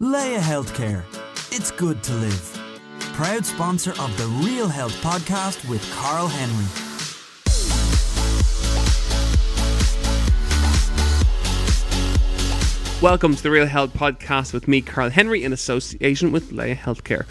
Laya Healthcare. It's good to live. Proud sponsor of the Real Health podcast with Karl Henry. Welcome to the Real Health Podcast with me, Karl Henry, in association with Laya Healthcare.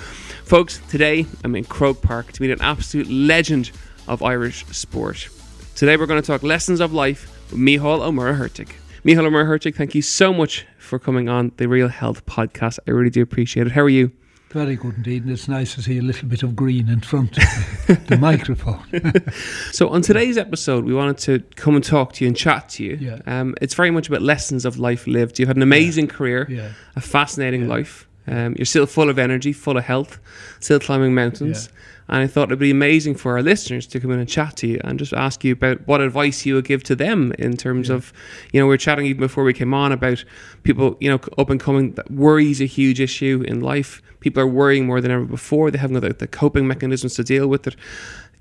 Folks, today I'm in Croke Park to meet an absolute legend of Irish sport. Today we're going to talk lessons of life with Micheál Ó Muircheartaigh. Micheál Ó Muircheartaigh thank you so much for coming on the Real Health Podcast. I really do appreciate it. How are you? Very good indeed, and it's nice to see a little bit of green in front of the microphone. So, on today's episode, we wanted to come and talk to you and chat to you. Yeah. Um, it's very much about lessons of life lived. You've had an amazing career, Yeah. a fascinating Yeah. life. Um, you're still full of energy, full of health, still climbing mountains. And I thought it'd be amazing for our listeners to come in and chat to you and just ask you about what advice you would give to them in terms of, you know, we were chatting even before we came on about people, you know, up and coming. That is a huge issue in life. People are worrying more than ever before. They haven't got the, the coping mechanisms to deal with it.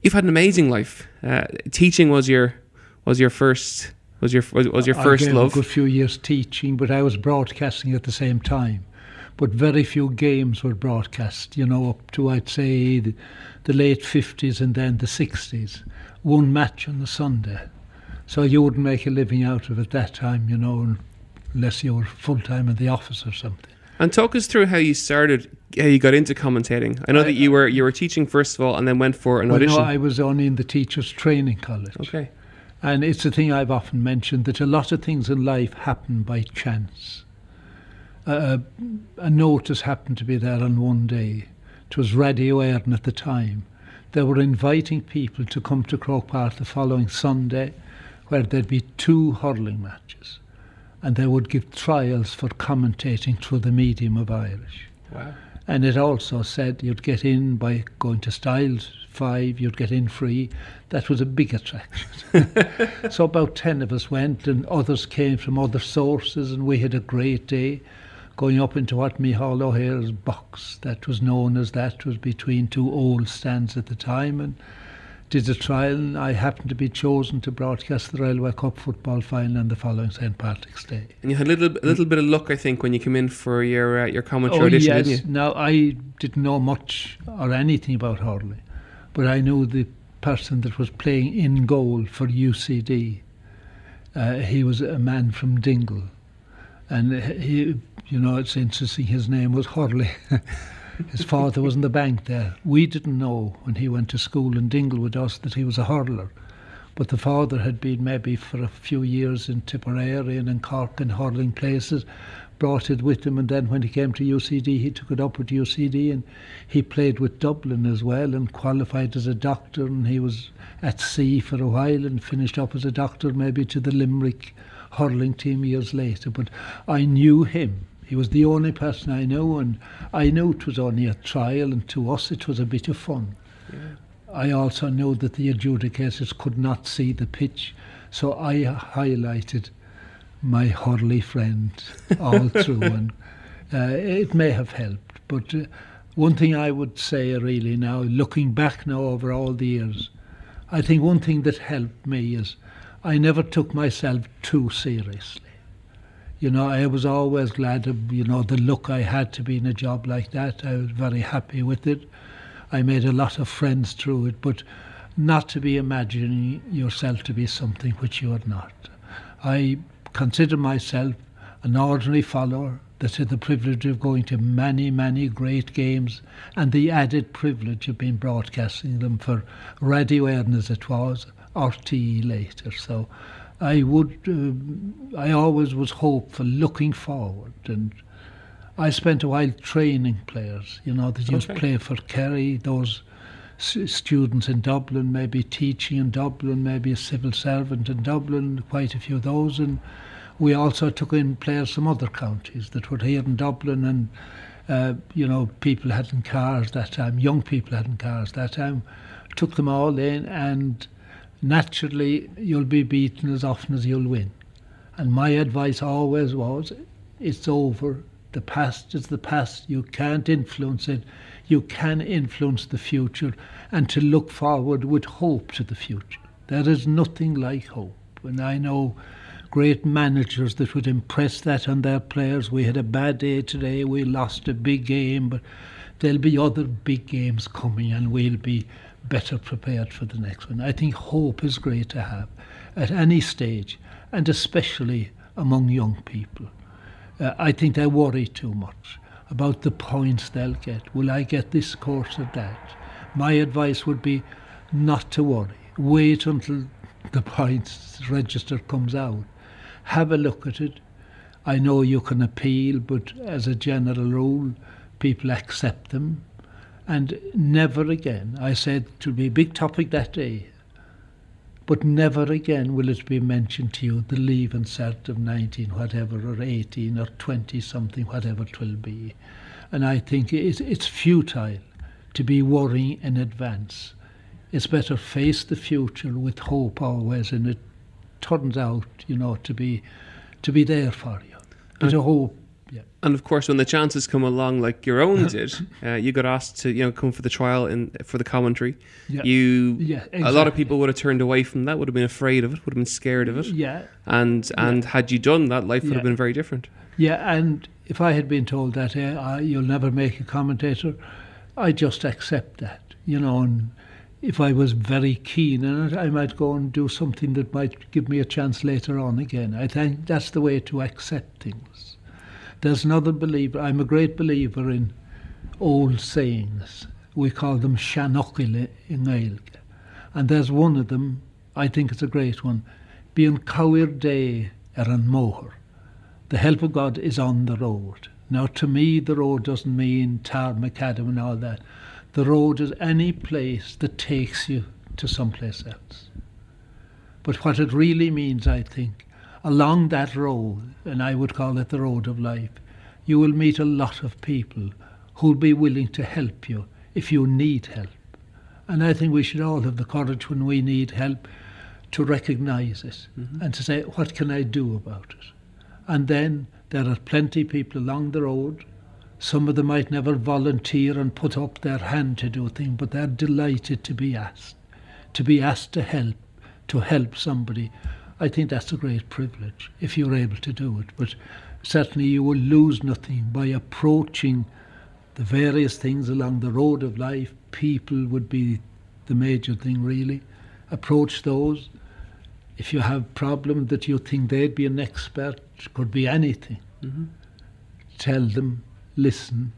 You've had an amazing life. Uh, teaching was your was your first was your was, was your I first gave love. a good few years teaching, but I was broadcasting at the same time. But very few games were broadcast, you know, up to I'd say the, the late 50s and then the 60s. One match on the Sunday. So you wouldn't make a living out of it that time, you know, unless you were full time in the office or something. And talk us through how you started, how you got into commentating. I know that you were you were teaching first of all, and then went for an Well, no. I was only in the teachers' training college. okay. And it's a thing I've often mentioned that a lot of things in life happen by chance. Uh, a notice happened to be there on one day. It was Radio Éireann at the time. They were inviting people to come to Croke Park the following Sunday, where there'd be two hurling matches, and they would give trials for commentating through the medium of Irish. Wow. And it also said you'd get in by going to Styles 5, you'd get in free. That was a big attraction. so about 10 of us went, and others came from other sources, and we had a great day going up into what Micheál O'Hehir's box, that was known as that, was between two old stands at the time, and did a trial, and I happened to be chosen to broadcast the Railway Cup football final on the following St. Patrick's Day. And you had a little a little bit of luck, I think, when you came in for your uh, your commentary Oh audition, yes. didn't you? Now I didn't know much or anything about hurling, but I knew the person that was playing in goal for UCD. Uh, he was a man from Dingle, and he, you know, it's interesting. His name was Hurley. His father was in the bank there. We didn't know when he went to school in Dingle with us that he was a hurler. But the father had been maybe for a few years in Tipperary and in Cork and hurling places, brought it with him, and then when he came to UCD, he took it up with UCD, and he played with Dublin as well, and qualified as a doctor, and he was at sea for a while, and finished up as a doctor, maybe to the Limerick hurling team years later. But I knew him. He was the only person I knew, and I knew it was only a trial, and to us it was a bit of fun. I also knew that the adjudicators could not see the pitch, so I highlighted my Hurley friend all through, and uh, it may have helped. But uh, one thing I would say really now, looking back now over all the years, I think one thing that helped me is I never took myself too seriously. You know, I was always glad of, you know, the look I had to be in a job like that. I was very happy with it. I made a lot of friends through it, but not to be imagining yourself to be something which you are not. I consider myself an ordinary follower that had the privilege of going to many, many great games and the added privilege of being broadcasting them for Radio Éireann as it was, RTE later. So I would, uh, I always was hopeful, looking forward, and I spent a while training players. You know that used to Okay. play for Kerry, those s- students in Dublin, maybe teaching in Dublin, maybe a civil servant in Dublin, quite a few of those, and we also took in players from other counties that were here in Dublin and uh, you know, people hadn't cars that time, young people hadn't cars that time. Took them all in, and naturally, you'll be beaten as often as you'll win. And my advice always was it's over. The past is the past. You can't influence it. You can influence the future and to look forward with hope to the future. There is nothing like hope. And I know great managers that would impress that on their players. We had a bad day today, we lost a big game, but there'll be other big games coming and we'll be better prepared for the next one. I think hope is great to have at any stage, and especially among young people. Uh, I think they worry too much about the points they'll get. Will I get this course or that? My advice would be not to worry. Wait until the points register comes out have a look at it. I know you can appeal, but as a general rule, people accept them. And never again, I said it will be a big topic that day, but never again will it be mentioned to you the leaving cert of 19, whatever, or 18, or 20 something, whatever it will be. And I think it's, it's futile to be worrying in advance. It's better face the future with hope always, and it turns out, you know, to be to be there for you. But a hope. Yeah. And of course, when the chances come along, like your own did, uh, you got asked to, you know, come for the trial in for the commentary. Yeah. You, Yeah, a lot of people would have turned away from that, would have been afraid of it, would have been scared of it. Yeah, And and had you done that, life would Yeah. have been very different. yeah. And if I had been told that eh, I, you'll never make a commentator, I just accept that, you know. And if I was very keen on it, I might go and do something that might give me a chance later on again. I think that's the way to accept things. There's another believer. I'm a great believer in old sayings. We call them shanokile in Gaelic. And there's one of them, I think it's a great one. Being cowir day er an moher. The help of God is on the road. Now, to me, the road doesn't mean tar macadam and all that. The road is any place that takes you to someplace else. But what it really means, I think, along that road, and I would call it the road of life, you will meet a lot of people who'll be willing to help you if you need help. And I think we should all have the courage when we need help to recognize it mm-hmm. and to say, what can I do about it? And then there are plenty of people along the road. Some of them might never volunteer and put up their hand to do a thing, but they're delighted to be asked, to be asked to help, to help somebody. I think that's a great privilege if you're able to do it. But certainly you will lose nothing by approaching the various things along the road of life. People would be the major thing, really. Approach those. If you have problem that you think they'd be an expert, could be anything. Mm-hmm. Tell them, listen,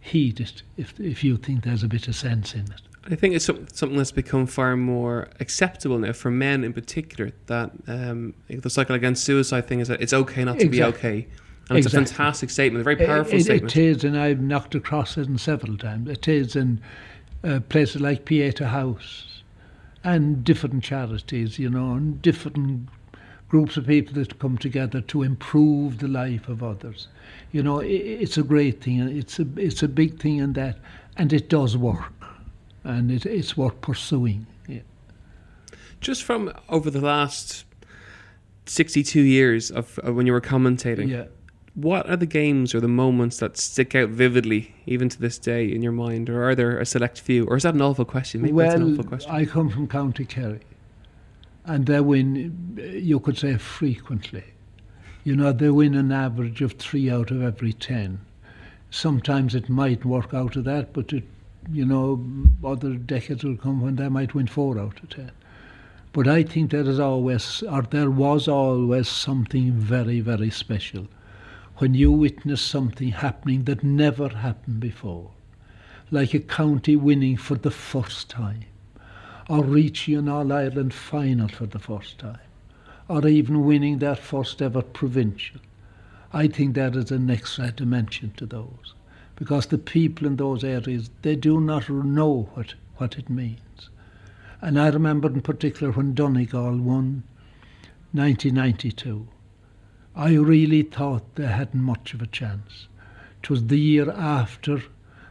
heed it if if you think there's a bit of sense in it. I think it's something that's become far more acceptable now for men in particular. That um, the cycle against suicide thing is that it's okay not to be okay, and it's a fantastic statement, a very powerful it, it, statement. it is, and I've knocked across it several times. It is in uh, places like Pieta House and different charities, you know, and different groups of people that come together to improve the life of others. You know, i it's a great thing. and It's a it's a big thing in that, and it does work, and it, it's worth pursuing. Yeah. Just from over the last sixty-two years of, of when you were commentating, Yeah. what are the games or the moments that stick out vividly, even to this day, in your mind, or are there a select few, or is that an awful question? Maybe that's an well, awful question. I come from County Kerry, and they win, you could say, frequently. You know, they win an average of three out of every ten. Sometimes it might work out of that, but it, you know, other decades will come when they might win four out of ten. But I think there is always, or there was always something very, very special when you witness something happening that never happened before, like a county winning for the first time, or reaching an All Ireland final for the first time, or even winning their first ever provincial. I think that is an extra dimension to those, because the people in those areas they do not know what, what it means. And I remember in particular when Donegal won 1992. I really thought they hadn't much of a chance. It was the year after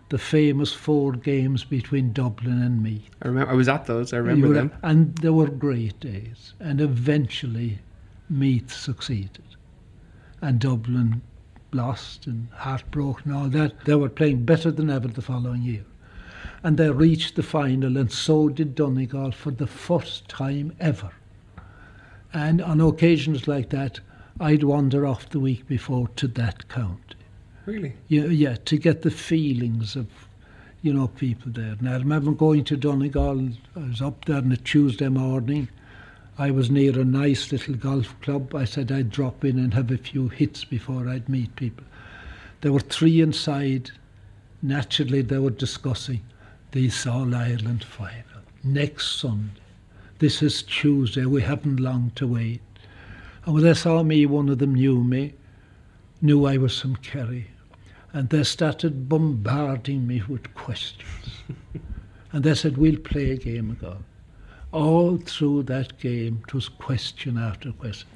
the famous four games between Dublin and Meath. I remember I was at those. I remember were- them. And they were great days. And eventually, Meath succeeded. And Dublin lost and heartbroken and all that. They were playing better than ever the following year. And they reached the final, and so did Donegal for the first time ever. And on occasions like that, I'd wander off the week before to that county. Really? Yeah, yeah, to get the feelings of, you know, people there. And I remember going to Donegal. I was up there on a Tuesday morning. I was near a nice little golf club. I said I'd drop in and have a few hits before I'd meet people. There were three inside. Naturally, they were discussing the All Ireland final next Sunday. This is Tuesday. We haven't long to wait. And when they saw me, one of them knew me, knew I was from Kerry, and they started bombarding me with questions. and they said, We'll play a game of golf. All through that game, it was question after question.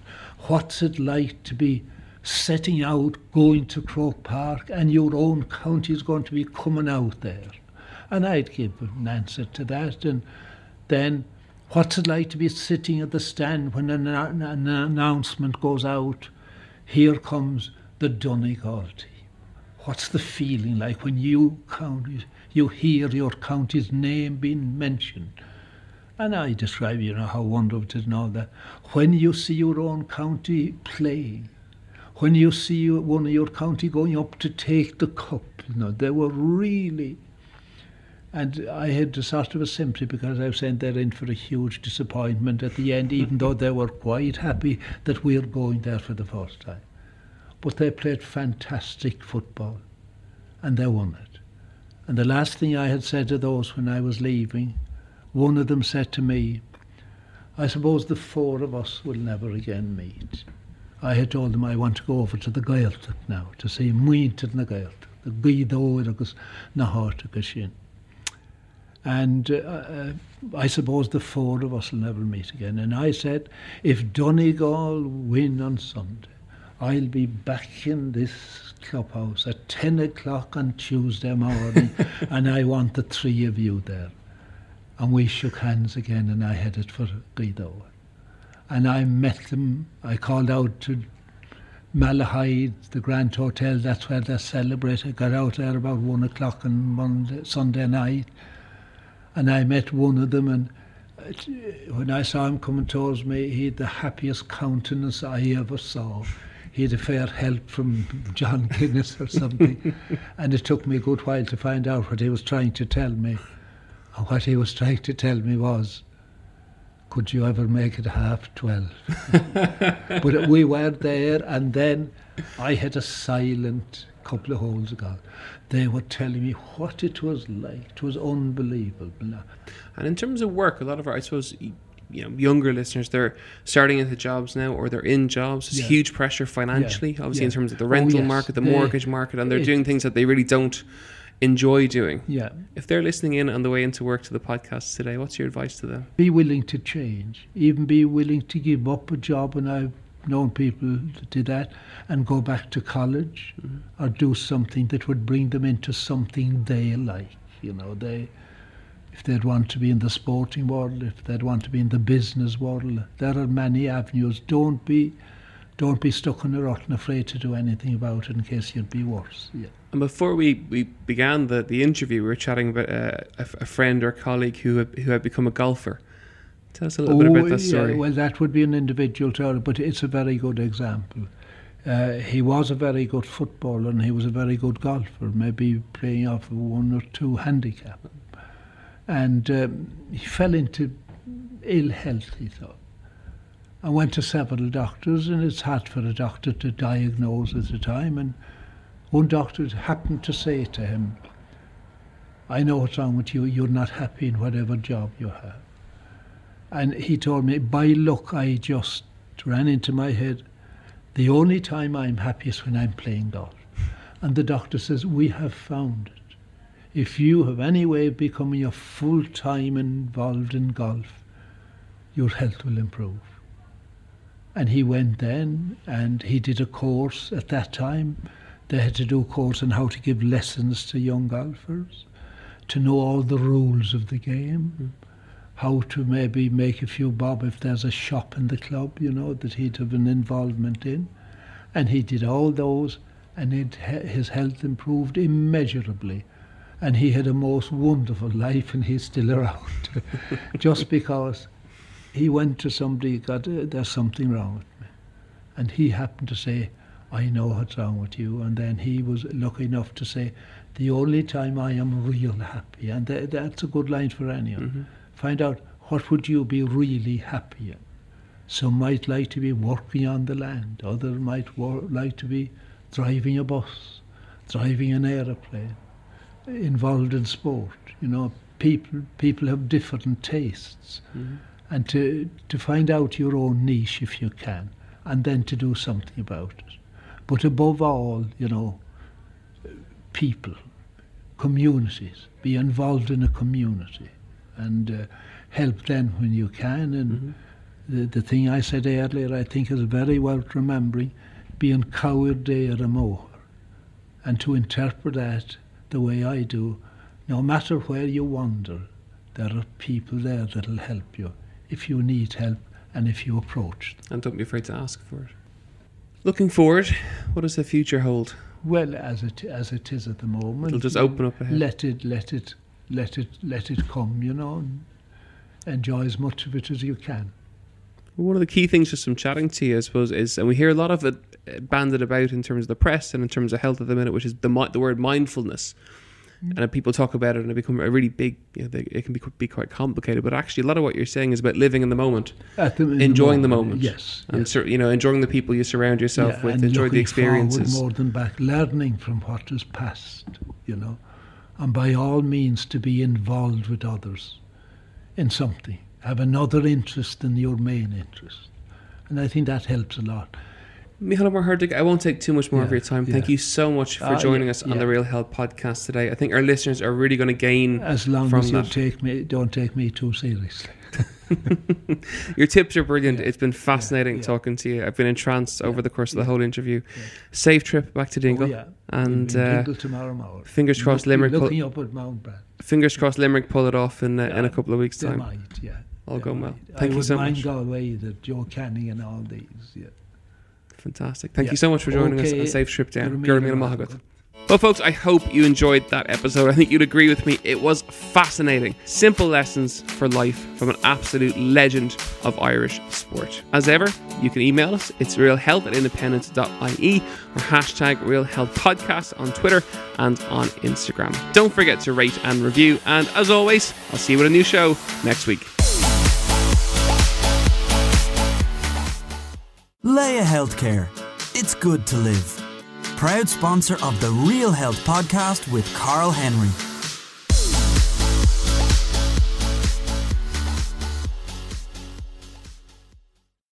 What's it like to be setting out, going to Croke Park, and your own county is going to be coming out there? And I'd give an answer to that. And then, what's it like to be sitting at the stand when an, an announcement goes out? Here comes the Donegal team. What's the feeling like when you count, you hear your county's name being mentioned? And I describe, you know, how wonderful it is all that. When you see your own county playing, when you see one of your county going up to take the cup, you know, they were really. And I had a sort of a sympathy because I was saying they're in for a huge disappointment at the end, even though they were quite happy that we're going there for the first time. But they played fantastic football and they won it. And the last thing I had said to those when I was leaving, one of them said to me, I suppose the four of us will never again meet. I had told them I want to go over to the Gaeltacht now to see Muinted na Gaeltacht, the Guido agus na Hartacha sin. And uh, uh, I suppose the four of us will never meet again. And I said, if Donegal win on Sunday, I'll be back in this clubhouse at 10 o'clock on Tuesday morning, and I want the three of you there. And we shook hands again, and I headed for Gweedore. And I met them, I called out to Malahide, the Grand Hotel, that's where they celebrate. I got out there about one o'clock on Monday, Sunday night, and I met one of them, and when I saw him coming towards me, he had the happiest countenance I ever saw. He had a fair help from John Guinness or something, and it took me a good while to find out what he was trying to tell me. And what he was trying to tell me was, could you ever make it half 12? but we were there, and then I had a silent couple of holes ago. They were telling me what it was like. It was unbelievable. And in terms of work, a lot of our, I suppose, you know, younger listeners, they're starting into jobs now or they're in jobs. There's Yeah. huge pressure financially, obviously, in terms of the Oh, rental yes. market, the They- mortgage market, and they're it- doing things that they really don't enjoy doing. Yeah. If they're listening in on the way into work to the podcast today, what's your advice to them? Be willing to change, even be willing to give up a job. And I've known people that did that and go back to college or do something that would bring them into something they like. You know, they if they'd want to be in the sporting world, if they'd want to be in the business world, there are many avenues. Don't be don't be stuck in a rut and afraid to do anything about it in case you'd be worse. Yeah. And before we, we began the, the interview, we were chatting about uh, a, a friend or colleague who had, who had become a golfer. Tell us a little bit about that yeah, story. well, that would be an individual story, but it's a very good example. Uh, he was a very good footballer and he was a very good golfer, maybe playing off of one or two handicap. And um, he fell into ill health, he thought. I went to several doctors, and it's hard for a doctor to diagnose at the time. And one doctor happened to say to him, I know what's wrong with you, you're not happy in whatever job you have. And he told me, by luck, I just ran into my head. The only time I'm happy is when I'm playing golf. And the doctor says, We have found it. If you have any way of becoming a full time involved in golf, your health will improve. And he went then and he did a course at that time. They had to do a course on how to give lessons to young golfers, to know all the rules of the game, hmm. how to maybe make a few bob if there's a shop in the club, you know, that he'd have an involvement in. And he did all those, and it, his health improved immeasurably. And he had a most wonderful life, and he's still around. Just because he went to somebody, got, uh, there's something wrong with me. And he happened to say, I know what's wrong with you. And then he was lucky enough to say, the only time I am real happy. And th- that's a good line for anyone. Mm-hmm. Find out what would you be really happy in. Some might like to be working on the land. Others might wor- like to be driving a bus, driving an aeroplane, involved in sport. You know, people people have different tastes, Mm-hmm. And to to find out your own niche if you can, and then to do something about it. But above all, you know, people, communities, be involved in a community, and uh, help them when you can. And the, the thing I said earlier, I think is very worth remembering, being coward there a more, and to interpret that the way I do, no matter where you wander, there are people there that'll help you if you need help and if you approach. And don't be afraid to ask for it. Looking forward, what does the future hold? Well, as it as it is at the moment, It'll just open up ahead. Let it, let it, let it, let it come. You know, and enjoy as much of it as you can. One of the key things just from chatting to you, I suppose, is, and we hear a lot of it uh, banded about in terms of the press and in terms of health at the minute, which is the the word mindfulness. Mm. And people talk about it, and it become a really big. You know, they, it can be be quite complicated. But actually, a lot of what you're saying is about living in the moment, At the, in enjoying the moment, Yes, and yes. you know, enjoying the people you surround yourself Yeah, with, enjoy the experiences. more than back, learning from what is past. You know, and by all means to be involved with others in something. Have another interest than your main interest, and I think that helps a lot. Micheál Ó Muircheartaigh, I won't take too much more of your time. Thank yeah. you so much for Ah, joining yeah, us on yeah. the Real Health podcast today. I think our listeners are really going to gain As long from as you that. take me, don't take me too seriously. Your tips are brilliant. It's been fascinating yeah. talking to you. I've been entranced over the course of the whole interview. Safe trip back to Dingle. Oh, yeah. And We'll be in uh, Dingle tomorrow morning. fingers crossed Look- Limerick pull, up at Mount fingers crossed Limerick pull it off in, uh, in a couple of weeks' time. might, yeah. All going well. Thank I you so mind much. Galway, the Joe Canning and all these. Yeah. Fantastic. Thank Yeah. you so much for joining us on Safe Trip Down. Gurmina Gurmina Mahagat. Mahagat. Well, folks, I hope you enjoyed that episode. I think you'd agree with me. It was fascinating. Simple lessons for life from an absolute legend of Irish sport. As ever, you can email us. It's realhealth at independent.ie or hashtag realhealthpodcast on Twitter and on Instagram. Don't forget to rate and review. And as always, I'll see you with a new show next week. Laya Healthcare. It's good to live. Proud sponsor of the Real Health podcast with Karl Henry.